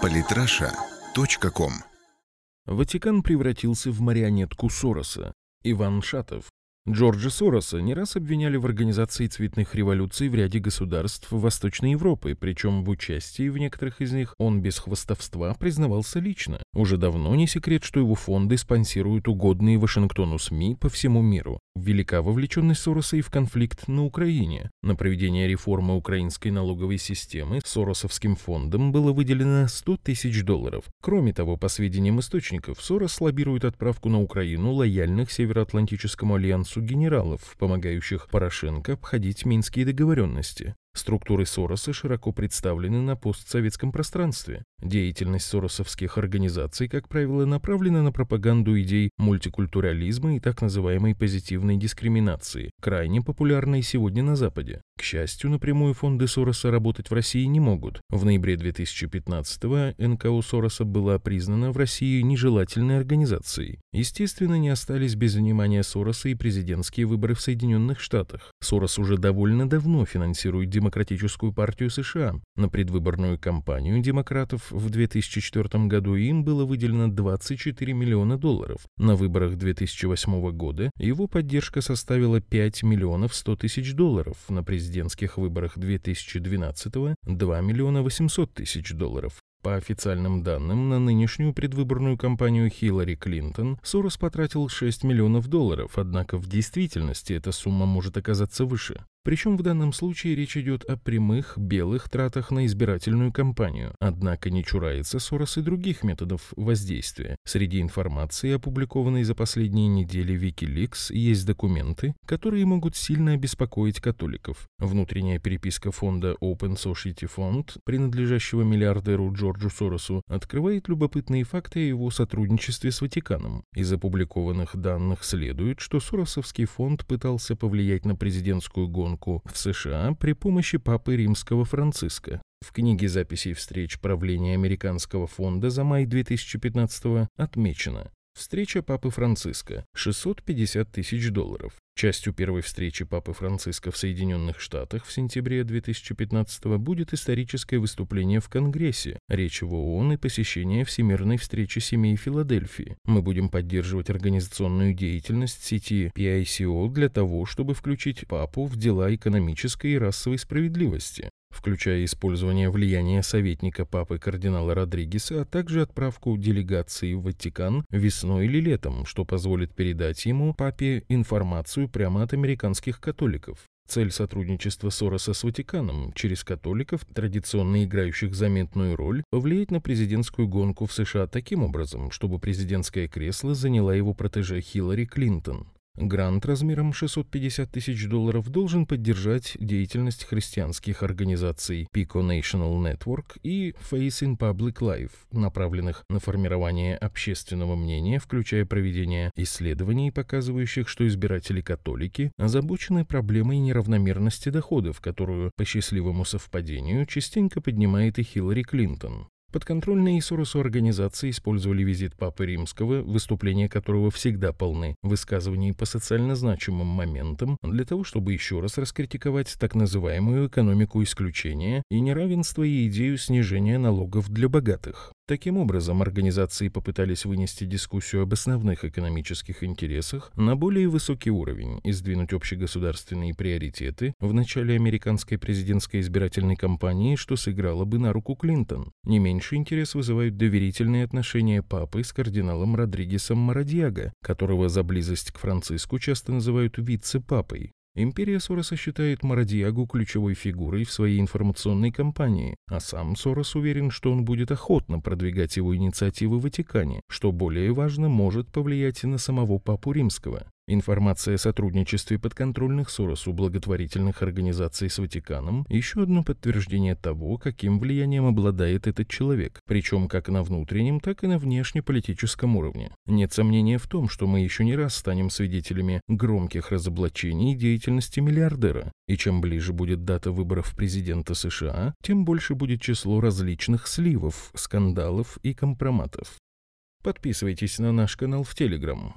Политраша.ком Ватикан превратился в марионетку Сороса. Иван Шатов. Джорджа Сороса не раз обвиняли в организации цветных революций в ряде государств Восточной Европы, причем в участии в некоторых из них он без хвастовства признавался лично. Уже давно не секрет, что его фонды спонсируют угодные Вашингтону СМИ по всему миру. Велика вовлеченность Сороса и в конфликт на Украине. На проведение реформы украинской налоговой системы Соросовским фондом было выделено 100 тысяч долларов. Кроме того, по сведениям источников, Сорос лоббирует отправку на Украину лояльных Североатлантическому альянсу генералов, помогающих Порошенко обходить минские договоренности. Структуры Сороса широко представлены на постсоветском пространстве. Деятельность соросовских организаций, как правило, направлена на пропаганду идей мультикультурализма и так называемой позитивной дискриминации, крайне популярной сегодня на Западе. К счастью, напрямую фонды Сороса работать в России не могут. В ноябре 2015-го НКО Сороса была признана в России нежелательной организацией. Естественно, не остались без внимания Сороса и президентские выборы в Соединенных Штатах. Сорос уже довольно давно финансирует Демократическую партию США. На предвыборную кампанию демократов в 2004 году им было выделено 24 миллиона долларов. На выборах 2008 года его поддержка составила 5 миллионов 100 тысяч долларов. На президентских выборах 2012 – 2 миллиона 800 тысяч долларов. По официальным данным, на нынешнюю предвыборную кампанию Хиллари Клинтон Сорос потратил 6 миллионов долларов, однако в действительности эта сумма может оказаться выше. Причем в данном случае речь идет о прямых белых тратах на избирательную кампанию, однако не чурается Сорос и других методов воздействия. Среди информации, опубликованной за последние недели Wikileaks, есть документы, которые могут сильно обеспокоить католиков. Внутренняя переписка фонда Open Society Fund, принадлежащего миллиардеру Джорджу Соросу, открывает любопытные факты о его сотрудничестве с Ватиканом. Из опубликованных данных следует, что Соросовский фонд пытался повлиять на президентскую гонку гонку в США при помощи папы римского Франциска. В книге записей встреч правления Американского фонда за май 2015 отмечено, Встреча Папы Франциска – 650 тысяч долларов. Частью первой встречи Папы Франциска в Соединенных Штатах в сентябре 2015 будет историческое выступление в Конгрессе, речь в ООН и посещение Всемирной встречи семей Филадельфии. Мы будем поддерживать организационную деятельность сети PICO для того, чтобы включить Папу в дела экономической и расовой справедливости включая использование влияния советника папы кардинала Родригеса, а также отправку делегации в Ватикан весной или летом, что позволит передать ему, папе, информацию прямо от американских католиков. Цель сотрудничества Сороса с Ватиканом через католиков, традиционно играющих заметную роль, повлиять на президентскую гонку в США таким образом, чтобы президентское кресло заняла его протеже Хиллари Клинтон. Грант размером 650 тысяч долларов должен поддержать деятельность христианских организаций Pico National Network и Face in Public Life, направленных на формирование общественного мнения, включая проведение исследований, показывающих, что избиратели-католики озабочены проблемой неравномерности доходов, которую, по счастливому совпадению, частенько поднимает и Хиллари Клинтон. Подконтрольные Исурусу организации использовали визит Папы Римского, выступления которого всегда полны высказываний по социально значимым моментам, для того, чтобы еще раз раскритиковать так называемую экономику исключения и неравенство и идею снижения налогов для богатых. Таким образом, организации попытались вынести дискуссию об основных экономических интересах на более высокий уровень и сдвинуть общегосударственные приоритеты в начале американской президентской избирательной кампании, что сыграло бы на руку Клинтон. Не меньший интерес вызывают доверительные отношения папы с кардиналом Родригесом Марадьяго, которого за близость к Франциску часто называют вице-папой. Империя Сороса считает Марадиагу ключевой фигурой в своей информационной кампании, а сам Сорос уверен, что он будет охотно продвигать его инициативы в Ватикане, что более важно, может повлиять и на самого Папу Римского. Информация о сотрудничестве подконтрольных Соросу благотворительных организаций с Ватиканом – еще одно подтверждение того, каким влиянием обладает этот человек, причем как на внутреннем, так и на внешнеполитическом уровне. Нет сомнения в том, что мы еще не раз станем свидетелями громких разоблачений деятельности миллиардера, и чем ближе будет дата выборов президента США, тем больше будет число различных сливов, скандалов и компроматов. Подписывайтесь на наш канал в Телеграм.